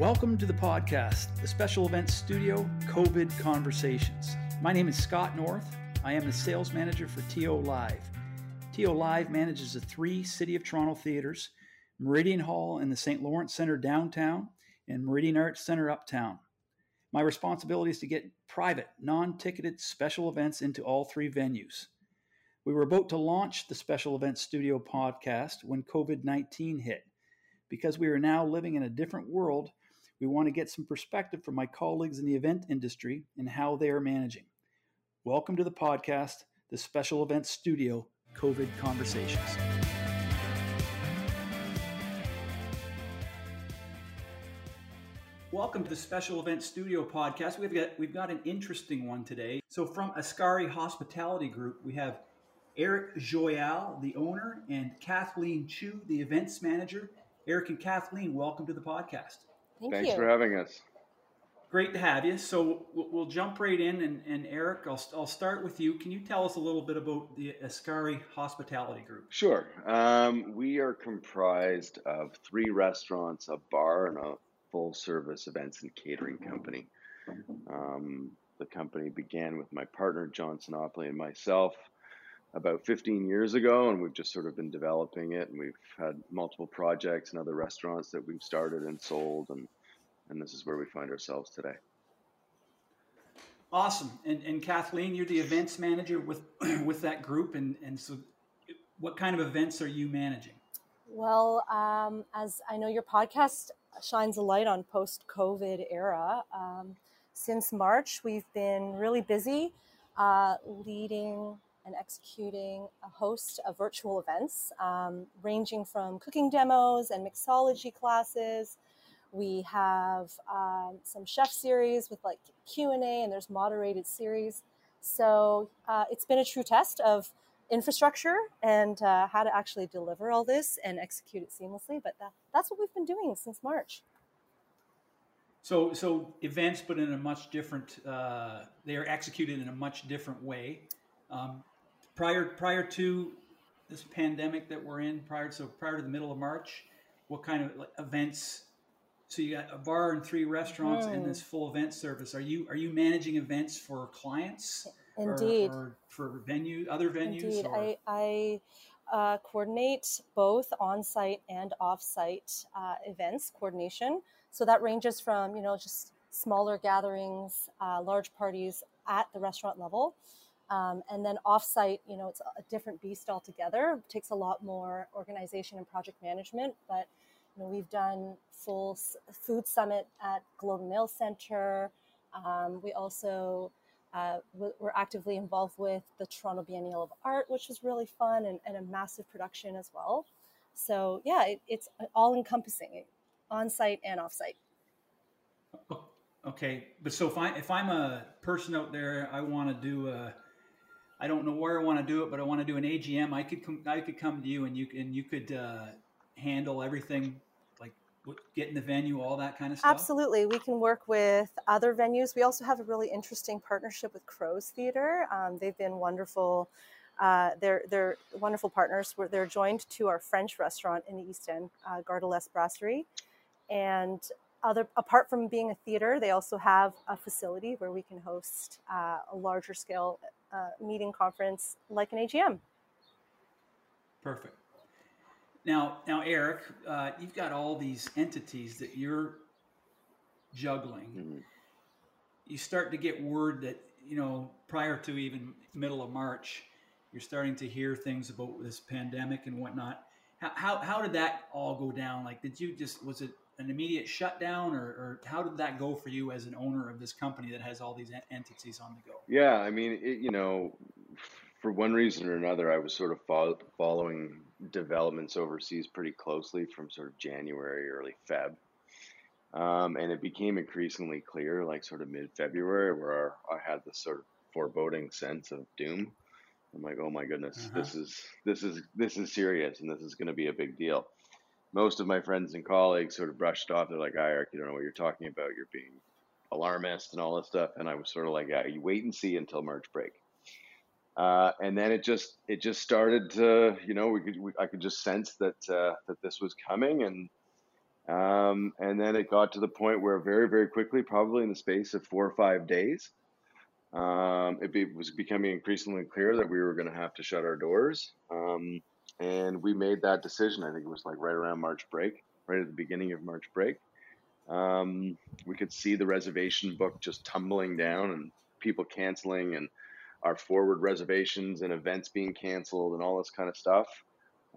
Welcome to the podcast, the special events studio, COVID Conversations. My name is Scott North. I am the sales manager for TO Live. TO Live manages the three City of Toronto theaters Meridian Hall in the St. Lawrence Centre downtown and Meridian Arts Centre uptown. My responsibility is to get private, non ticketed special events into all three venues. We were about to launch the Special Events Studio podcast when COVID 19 hit. Because we are now living in a different world, we want to get some perspective from my colleagues in the event industry and how they are managing. Welcome to the podcast, the Special Events Studio COVID Conversations. Welcome to the Special Events Studio podcast. We've got we've got an interesting one today. So from Ascari Hospitality Group, we have Erik Joyal, the owner, and Kathleen Chiu, the events manager. Erik and Kathleen, welcome to the podcast. Thank Thanks you. for having us. Great to have you. So we'll, we'll jump right in, and, and Erik, I'll, I'll start with you. Can you tell us a little bit about the Ascari Hospitality Group? Sure. Um, we are comprised of three restaurants, a bar, and a full service events and catering company. Um, the company began with my partner, John Sinopoli, and myself about 15 years ago, and we've just sort of been developing it. And we've had multiple projects and other restaurants that we've started and sold, and, and this is where we find ourselves today. Awesome. And, and Kathleen, you're the events manager with with that group, and, and so what kind of events are you managing? Well, um, as I know, your podcast shines a light on post-COVID era. Um, since March, we've been really busy uh, leading and executing a host of virtual events, um, ranging from cooking demos and mixology classes. We have um, some chef series with like Q and A, and there's moderated series. So uh, it's been a true test of infrastructure and uh, how to actually deliver all this and execute it seamlessly. But that, that's what we've been doing since March. So so events, but in a much different. Uh, they are executed in a much different way. Um, prior prior to this pandemic that we're in, prior so prior to the middle of March, what kind of like, events? So you got a bar and three restaurants and Mm. this full event service. Are you are you managing events for clients? or- Indeed. Or, for venue other venues? Indeed, or- I, I uh, coordinate both on-site and off-site uh, events coordination. So that ranges from you know just smaller gatherings, uh, large parties at the restaurant level, um, and then off-site. You know, it's a different beast altogether. It takes a lot more organization and project management, but you know, we've done full food summit at Globe Mail Center. Um, we also uh, we- we're actively involved with the Toronto Biennial of Art, which was really fun and, and a massive production as well. So yeah, it, it's all encompassing, on site and off site. Okay, but so if I if I'm a person out there, I want to do a, I don't know where I want to do it, but I want to do an AGM. I could come, I could come to you, and you and you could uh, handle everything, like getting the venue, all that kind of stuff. Absolutely, we can work with other venues. We also have a really interesting partnership with Crows Theater. Um, they've been wonderful. Uh, they're they're wonderful partners. We're, they're joined to our French restaurant in the East End, uh, Brasserie, and other apart from being a theater, they also have a facility where we can host uh, a larger scale uh, meeting conference like an AGM. Perfect. Now, now, Eric, uh, you've got all these entities that you're juggling. Mhm. you start to get word that you know prior to even middle of March, you're starting to hear things about this pandemic and whatnot. How, how, how did that all go down? Like, did you just was it an immediate shutdown, or, or how did that go for you as an owner of this company that has all these entities on the go? Yeah, I mean, it, you know, for one reason or another, I was sort of fol- following developments overseas pretty closely from sort of January, early Feb. Um, and it became increasingly clear, like sort of mid February, where I had this sort of foreboding sense of doom. I'm like, oh my goodness, Uh-huh. this is this is this is serious, and this is going to be a big deal. Most of my friends and colleagues sort of brushed off. They're like, "Ah, Erik, you don't know what you're talking about. You're being alarmist and all this stuff." And I was sort of like, "Yeah, you wait and see until March break." Uh, and then it just it just started to you know we could we, I could just sense that uh, that this was coming and Um, and then it got to the point where very, very quickly, probably in the space of four or five days, um, it be, was becoming increasingly clear that we were going to have to shut our doors. Um, and we made that decision. I think it was like right around March break, right at the beginning of March break. Um, we could see the reservation book just tumbling down and people canceling and our forward reservations and events being canceled and all this kind of stuff.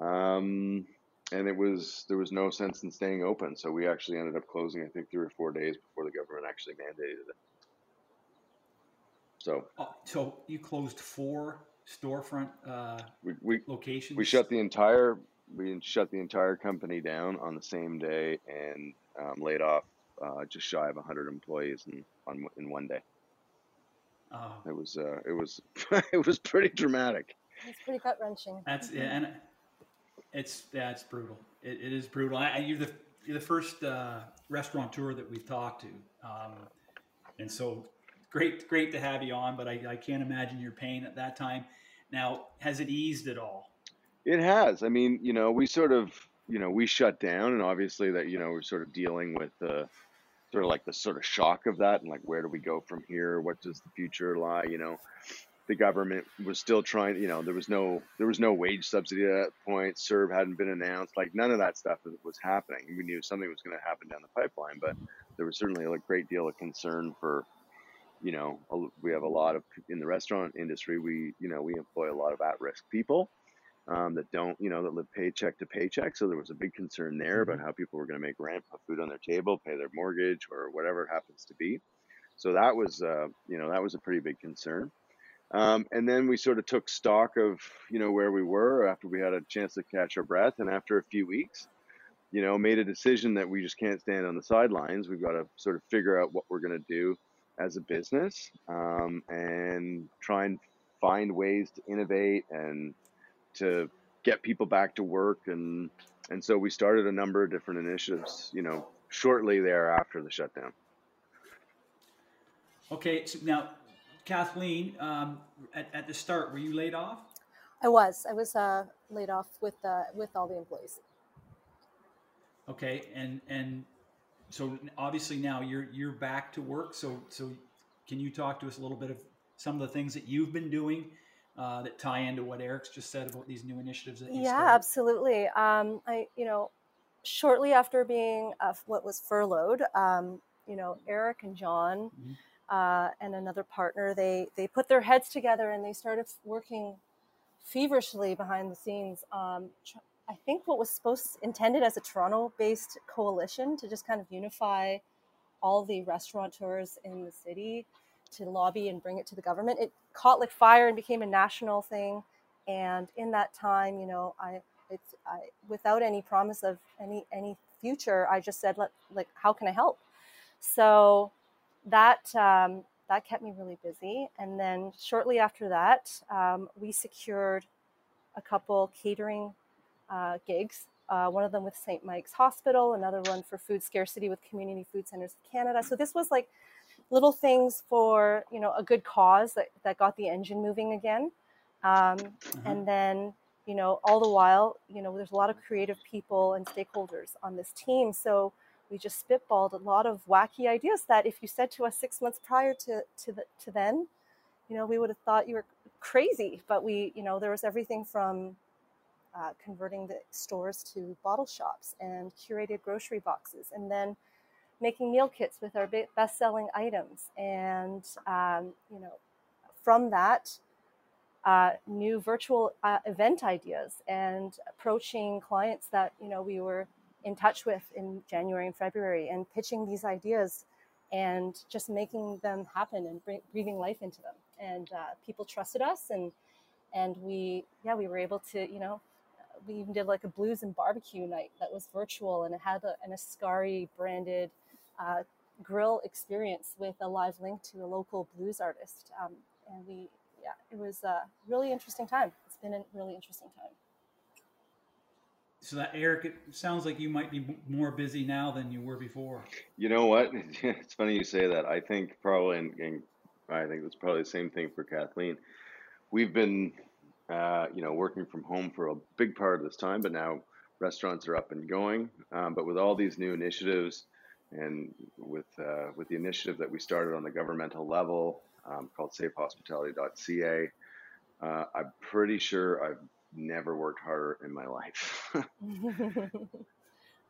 Um, and it was there was no sense in staying open, so we actually ended up closing. I think three or four days before the government actually mandated it. So, oh, so you closed four storefront uh, we, we locations. We shut the entire we shut the entire company down on the same day and um, laid off uh, just shy of 100 employees in on in one day. Oh. It was uh, it was it was pretty dramatic. It's pretty gut wrenching. That's yeah, and it's yeah, it's brutal. it, it is brutal. I, you're the you're the first uh, restaurateur that we've talked to, um, and so great great to have you on. But I, I can't imagine your pain at that time. Now, has it eased at all? It has. I mean, you know, we sort of you know we shut down, and obviously that you know we're sort of dealing with the sort of like the sort of shock of that, and like where do we go from here? What does the future lie? You know the government was still trying you know there was no there was no wage subsidy at that point CERB hadn't been announced like none of that stuff was happening we knew something was going to happen down the pipeline but there was certainly a great deal of concern for you know we have a lot of in the restaurant industry we you know we employ a lot of at-risk people um, that don't you know that live paycheck to paycheck so there was a big concern there about mm-hmm. how people were going to make rent put food on their table pay their mortgage or whatever it happens to be so that was uh, you know that was a pretty big concern um, and then we sort of took stock of, you know, where we were after we had a chance to catch our breath. And after a few weeks, you know, made a decision that we just can't stand on the sidelines. We've got to sort of figure out what we're going to do as a business um, and try and find ways to innovate and to get people back to work. And, and so we started a number of different initiatives, you know, shortly thereafter the shutdown. Okay, so now Kathleen, um, at, at the start, were you laid off? I was. I was uh, laid off with uh, with all the employees. Okay, and and so obviously now you're you're back to work. So so can you talk to us a little bit of some of the things that you've been doing uh, that tie into what Erik's just said about these new initiatives that yeah started? absolutely um, I you know shortly after being uh, what was furloughed um, you know Erik and John mm-hmm uh, and another partner, they they put their heads together and they started working feverishly behind the scenes. Um, I think what was supposed intended as a Toronto-based coalition to just kind of unify all the restaurateurs in the city to lobby and bring it to the government. It caught like fire and became a national thing. And in that time, you know, I it's I without any promise of any any future, I just said, let like how can I help? So that um, that kept me really busy. And then shortly after that, um, we secured a couple catering uh, gigs. Uh, one of them with St. Mike's Hospital, another one for food scarcity with Community Food Centers of Canada. So this was like little things for you know a good cause that, that got the engine moving again. Um, mm-hmm. And then you know all the while you know there's a lot of creative people and stakeholders on this team. So we just spitballed a lot of wacky ideas that if you said to us six months prior to to, the, to then, you know, we would have thought you were crazy. But we, you know, there was everything from uh, converting the stores to bottle shops and curated grocery boxes, and then making meal kits with our best-selling items, and um, you know, from that. Uh, new virtual uh, event ideas and approaching clients that you know we were in touch with in January and February and pitching these ideas and just making them happen and breathing life into them. And uh, people trusted us and and we yeah we were able to you know we even did like a blues and barbecue night that was virtual and it had a, an Ascari branded uh, grill experience with a live link to a local blues artist. Um, and we yeah it was a really interesting time. It's been a really interesting time. So that Erik, it sounds like you might be more busy now than you were before. You know what? It's funny you say that. I think probably, and, and I think it's probably the same thing for Kathleen. We've been, uh, you know, working from home for a big part of this time, but now restaurants are up and going. Um, but with all these new initiatives, and with uh, with the initiative that we started on the governmental level um, called SafeHospitality.ca, uh, I'm pretty sure I've never worked harder in my life.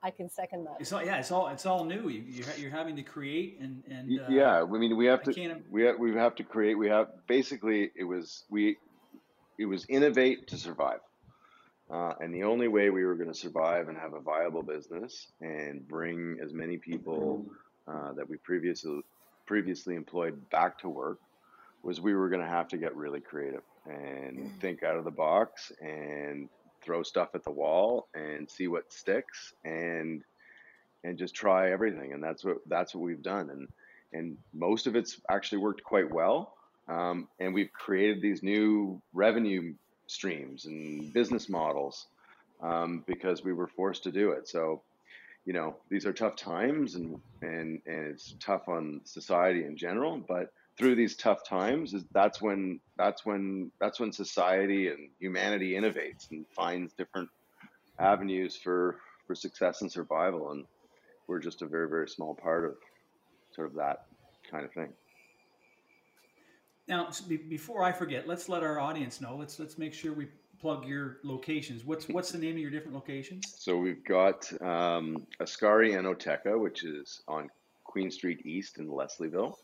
I can second that. It's all, yeah, it's all it's all new. You, you're, you're having to create and and uh, yeah. I mean, we have to we have, we have to create. We have basically it was we it was innovate to survive. Uh, and the only way we were going to survive and have a viable business and bring as many people uh, that we previously previously employed back to work was we were going to have to get really creative and mm. think out of the box and throw stuff at the wall and see what sticks and and just try everything and that's what that's what we've done and and most of it's actually worked quite well um, and we've created these new revenue streams and business models um, because we were forced to do it. So you know these are tough times and and and it's tough on society in general but through these tough times is that's when that's when that's when society and humanity innovates and finds different avenues for for success and survival. And we're just a very very small part of sort of that kind of thing now before i forget let's let our audience know. Let's let's make sure we plug your locations. What's what's the name of your different locations? So we've got um, ascari enoteca which is on queen street east in leslieville.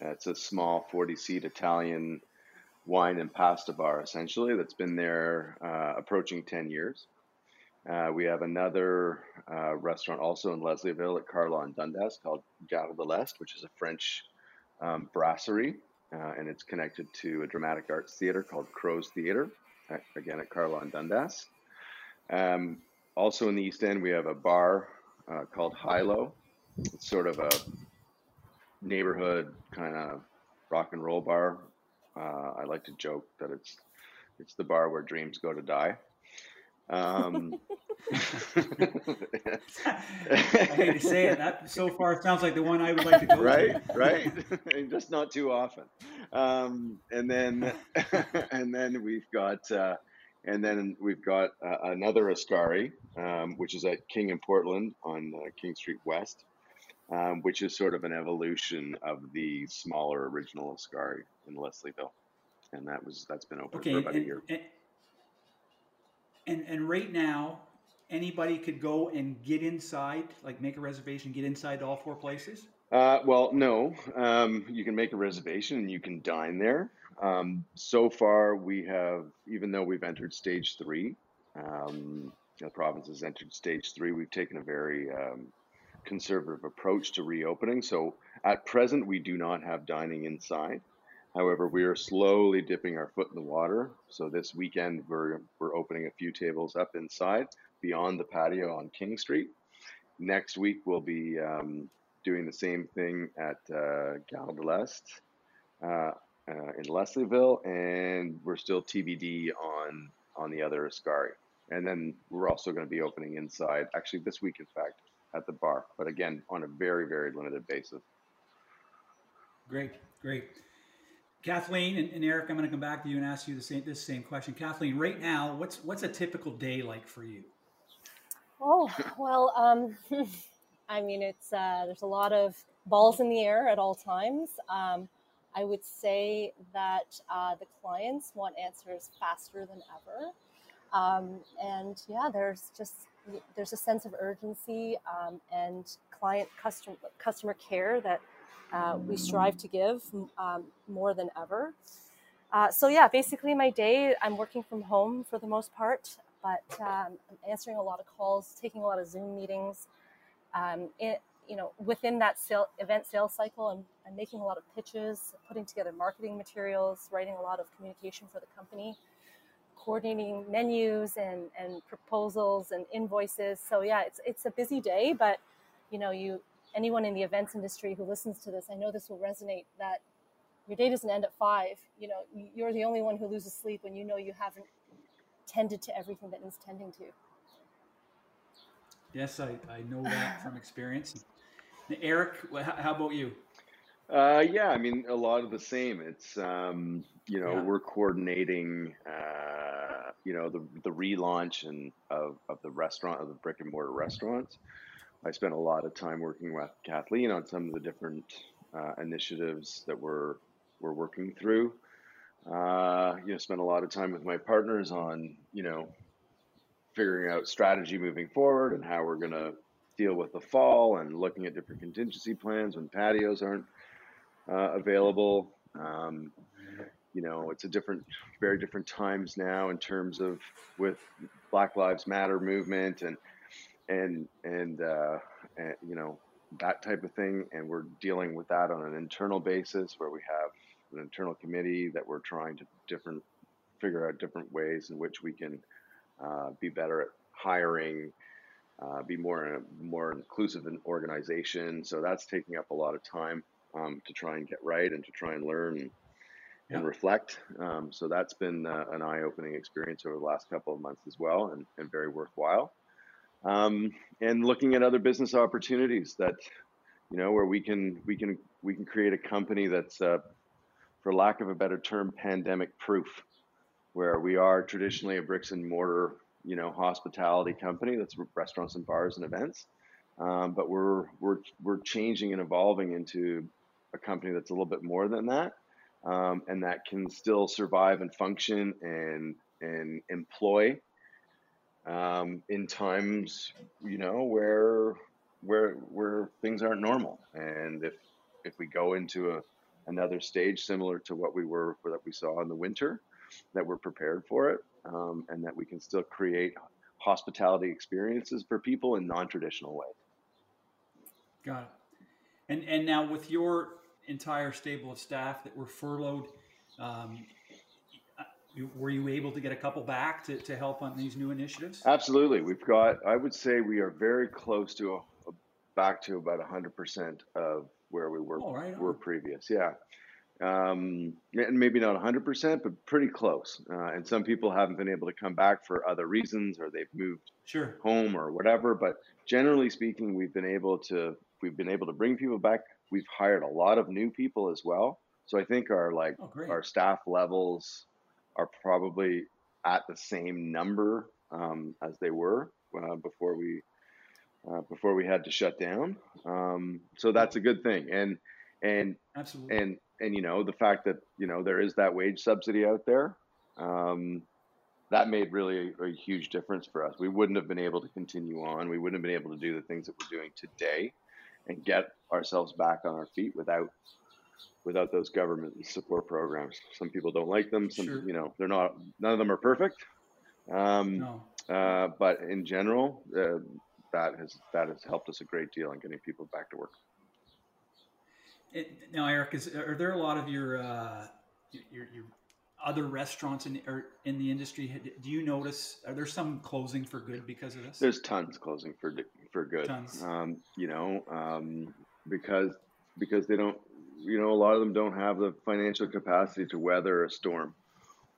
It's a small 40 seat Italian wine and pasta bar, essentially, that's been there uh, approaching 10 years. Uh, we have another uh, restaurant also in Leslieville at Carlaw and Dundas called Gare de l'Est, which is a French um, brasserie, uh, and it's connected to a dramatic arts theater called Crow's Theater, again at Carlaw and Dundas. Um, also in the East End, we have a bar uh, called Hilo. It's sort of a neighborhood kind of rock and roll bar. Uh, I like to joke that it's it's the bar where dreams go to die. Um, I hate to say it. That so far sounds like the one I would like to go right, to. Right, right. And just not too often. Um, and then, and then we've got, uh, and then we've got uh, another Ascari, um, which is at King and Portland on uh, King Street West um, which is sort of an evolution of the smaller original Ascari in Leslieville, and that was that's been open okay, for about and, a year. And, and and right now, anybody could go and get inside, like make a reservation, get inside all four places. Uh, well, no. Um, you can make a reservation and you can dine there. Um, so far, we have, even though we've entered stage three, um, the province has entered stage three. We've taken a very um, conservative approach to reopening. So at present, we do not have dining inside. However, we are slowly dipping our foot in the water. So this weekend, we're, we're opening a few tables up inside beyond the patio on King Street. Next week, we'll be um, doing the same thing at uh, Gare de l'Est uh, uh, in Leslieville, and we're still TBD on on the other Ascari. And then we're also going to be opening inside, actually this week, in fact, at the bar, but again, on a very, very limited basis. Great, great. Kathleen and, and Erik, I'm going to come back to you and ask you the same, this same question. Kathleen, right now, what's what's a typical day like for you? Oh well, um, I mean, it's uh, there's a lot of balls in the air at all times. Um, I would say that uh, the clients want answers faster than ever, um, and yeah, there's just there's a sense of urgency um, and client customer customer care that uh, we strive to give um, more than ever. Uh, so yeah, basically my day, I'm working from home for the most part, but um, I'm answering a lot of calls, taking a lot of Zoom meetings. Um, it, you know, within that sale, event sales cycle, I'm, I'm making a lot of pitches, putting together marketing materials, writing a lot of communication for the company coordinating menus and, and proposals and invoices. So yeah, it's it's a busy day, but you know, you anyone in the events industry who listens to this, I know this will resonate that your day doesn't end at five. You know, you're the only one who loses sleep when you know you haven't tended to everything that needs tending to. Yes, I, I know that from experience. Erik, how about you? Uh, yeah, I mean, a lot of the same. It's, um, you know, yeah. we're coordinating uh, you know the the relaunch and of, of the restaurant of the brick and mortar restaurants. I spent a lot of time working with Kathleen on some of the different uh, initiatives that we're we're working through. Uh, you know, spent a lot of time with my partners on you know figuring out strategy moving forward and how we're going to deal with the fall and looking at different contingency plans when patios aren't uh, available. Um, you know, it's a different, very different times now in terms of with Black Lives Matter movement and and and, uh, and you know that type of thing. And we're dealing with that on an internal basis where we have an internal committee that we're trying to different figure out different ways in which we can uh, be better at hiring, uh, be more more inclusive in organization. So that's taking up a lot of time um, to try and get right and to try and learn and, yeah. and reflect. Um, so that's been uh, an eye-opening experience over the last couple of months as well, and, and very worthwhile. Um, and looking at other business opportunities that you know where we can we can we can create a company that's uh, for lack of a better term pandemic proof where we are traditionally a bricks and mortar you know hospitality company that's restaurants and bars and events. Um, but we're we're we're changing and evolving into a company that's a little bit more than that, um, and that can still survive and function and and employ um, in times you know where where where things aren't normal. And if if we go into a another stage similar to what we were that we saw in the winter, that we're prepared for it, um, and that we can still create hospitality experiences for people in non-traditional ways. Got it. And and now with your entire stable of staff that were furloughed, um, were you able to get a couple back to, to help on these new initiatives? Absolutely. We've got, I would say we are very close to a, a back to about 100% of where we were, oh, right were previous. Yeah. Um, and maybe not 100%, but pretty close. Uh, and some people haven't been able to come back for other reasons or they've moved sure. home or whatever. But generally speaking, we've been able to we've been able to bring people back. We've hired a lot of new people as well. So I think our like oh, our staff levels are probably at the same number um, as they were uh, before we uh, before we had to shut down. Um, so that's a good thing. And and absolutely and and you know the fact that you know there is that wage subsidy out there. Um, that made really a, a, huge difference for us. We wouldn't have been able to continue on. We wouldn't have been able to do the things that we're doing today and get ourselves back on our feet without without those government support programs. Some people don't like them. Some, sure. you know, they're not. None of them are perfect. Um, no. Uh, but in general, uh, that has that has helped us a great deal in getting people back to work. It, now, Erik, is are there a lot of your uh, your, your other restaurants in or in the industry? Do you notice are there some closing for good because of this? There's tons closing for for good. Tons. Um, you know, um, because because they don't. You know, a lot of them don't have the financial capacity to weather a storm.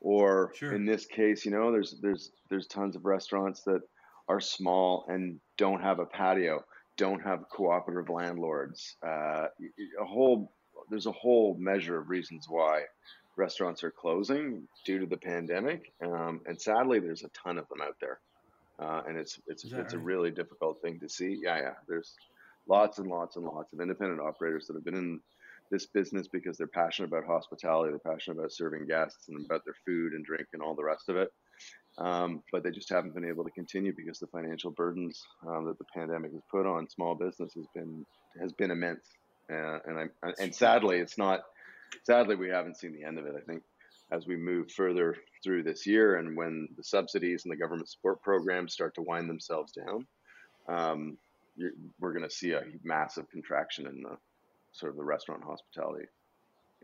Or sure. in this case, you know, there's there's there's tons of restaurants that are small and don't have a patio, don't have cooperative landlords. Uh, a whole there's a whole measure of reasons why restaurants are closing due to the pandemic, um, and sadly, there's a ton of them out there, uh, and it's it's it's right? a really difficult thing to see. Yeah, yeah. There's lots and lots and lots of independent operators that have been in this business because they're passionate about hospitality, they're passionate about serving guests and about their food and drink and all the rest of it. Um, but they just haven't been able to continue because the financial burdens um, that the pandemic has put on small business has been has been immense. Uh, and I, and sadly, it's not sadly, we haven't seen the end of it. I think as we move further through this year and when the subsidies and the government support programs start to wind themselves down, um, we're going to see a massive contraction in the sort of the restaurant hospitality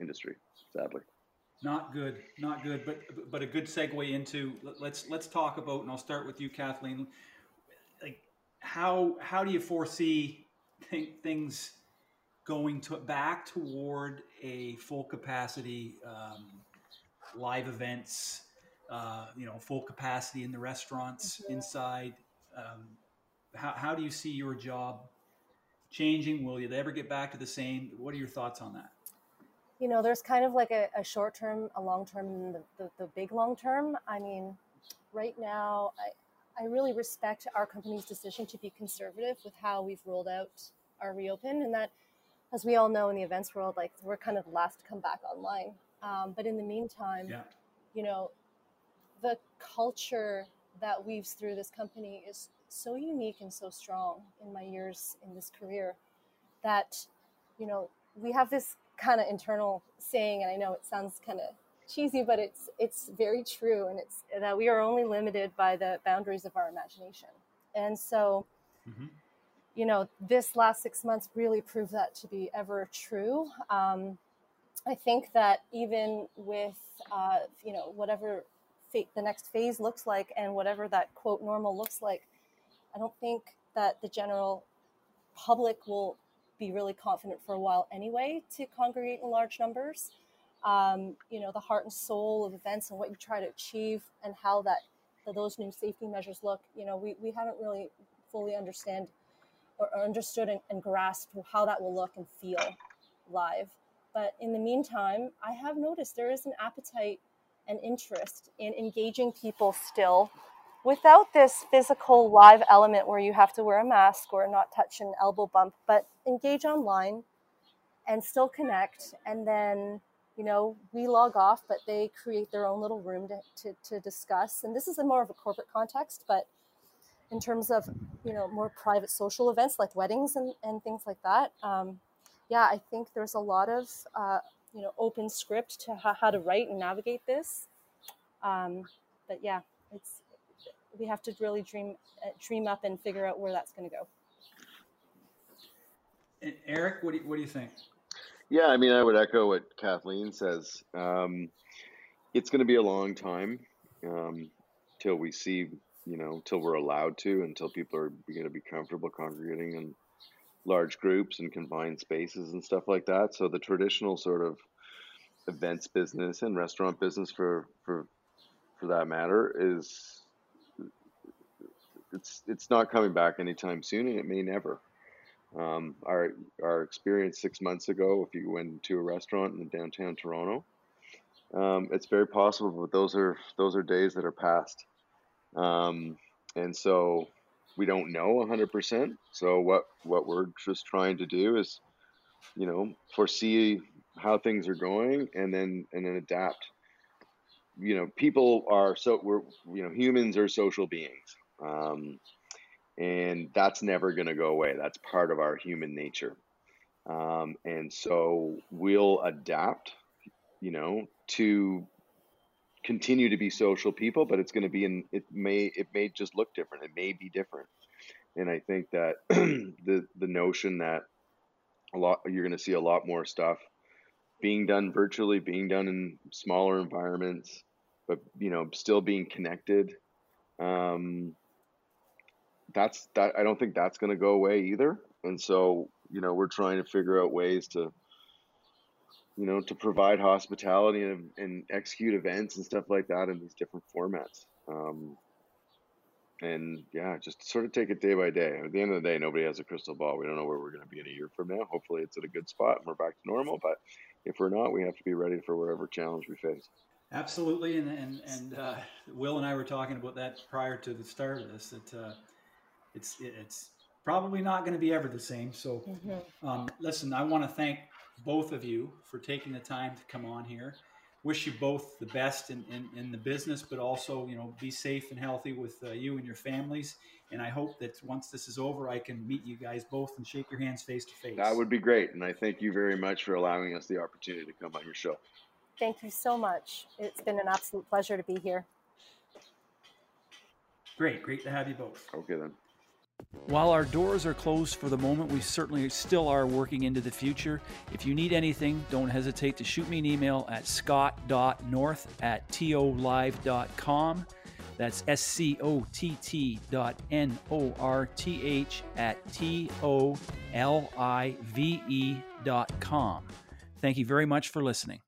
industry, sadly. Not good, not good, but but a good segue into let's let's talk about, and I'll start with you, Kathleen. Like, how how do you foresee th- things going to back toward a full capacity um, live events, uh, you know, full capacity in the restaurants mm-hmm. inside. Um, how, how do you see your job changing? Will you ever get back to the same? What are your thoughts on that? You know, there's kind of like a, a short term, a long term, and the, the, the big long term. I mean, right now, I, I really respect our company's decision to be conservative with how we've rolled out our reopen, and that, as we all know in the events world, like we're kind of the last to come back online. Um, but in the meantime, yeah. you know, the culture that weaves through this company is so unique and so strong in my years in this career that, you know, we have this kind of internal saying, and I know it sounds kind of cheesy, but it's it's very true, and it's that we are only limited by the boundaries of our imagination. And so, mm-hmm. you know, this last six months really proved that to be ever true. Um, I think that even with uh, you know whatever the next phase looks like and whatever that quote normal looks like, I don't think that the general public will be really confident for a while anyway to congregate in large numbers. Um, you know, the heart and soul of events and what you try to achieve and how that those new safety measures look. You know, we, we haven't really fully understand or, understood and, and grasped how that will look and feel live. But in the meantime, I have noticed there is an appetite and interest in engaging people still without this physical live element where you have to wear a mask or not touch an elbow bump, but engage online and still connect. And then, you know, we log off, but they create their own little room to, to, to discuss. And this is more of a corporate context, but in terms of, you know, more private social events like weddings and, and things like that. Um, yeah, I think there's a lot of, uh, you know, open script to how, how to write and navigate this. Um, but yeah, it's we have to really dream uh, dream up and figure out where that's going to go. And Erik, what do you, what do you think? Yeah, I mean, I would echo what Kathleen says. Um, it's going to be a long time um, till we see, you know, till we're allowed to, until people are going to be comfortable congregating in large groups and confined spaces and stuff like that. So the traditional sort of events business and restaurant business, for for for that matter, is it's it's not coming back anytime soon, and it may never. Um, our our experience six months ago, if you went to a restaurant in downtown Toronto, um, it's very possible, but those are those are days that are past, um, and so we don't know 100%. So what what we're just trying to do is, you know, foresee how things are going, and then and then adapt. You know, people are so we're you know humans are social beings um, and that's never going to go away. That's part of our human nature. Um, and so we'll adapt, you know, to continue to be social people, but it's going to be in, it may, it may just look different. It may be different. And I think that the, the notion that a lot, you're going to see a lot more stuff being done virtually, being done in smaller environments, but, you know, still being connected. Um, that's that I don't think that's going to go away either. And so, you know, we're trying to figure out ways to you know, to provide hospitality and, and execute events and stuff like that in these different formats. Um, and yeah, just sort of take it day by day. At the end of the day, nobody has a crystal ball. We don't know where we're going to be in a year from now. Hopefully, it's at a good spot and we're back to normal. But if we're not, we have to be ready for whatever challenge we face. Absolutely, and and and uh, Will and I were talking about that prior to the start of this. That uh, it's it's probably not going to be ever the same. So, mm-hmm. um, listen, I want to thank both of you for taking the time to come on here. Wish you both the best in, in, in the business, but also, you know, be safe and healthy with uh, you and your families. And I hope that once this is over, I can meet you guys both and shake your hands face to face. That would be great. And I thank you very much for allowing us the opportunity to come on your show. Thank you so much. It's been an absolute pleasure to be here. Great. Great to have you both. Okay, then. While our doors are closed for the moment, we certainly still are working into the future. If you need anything, don't hesitate to shoot me an email at scott.north at tolive.com. That's S C O T T dot N O R T H at T O L I V E dot com. Thank you very much for listening.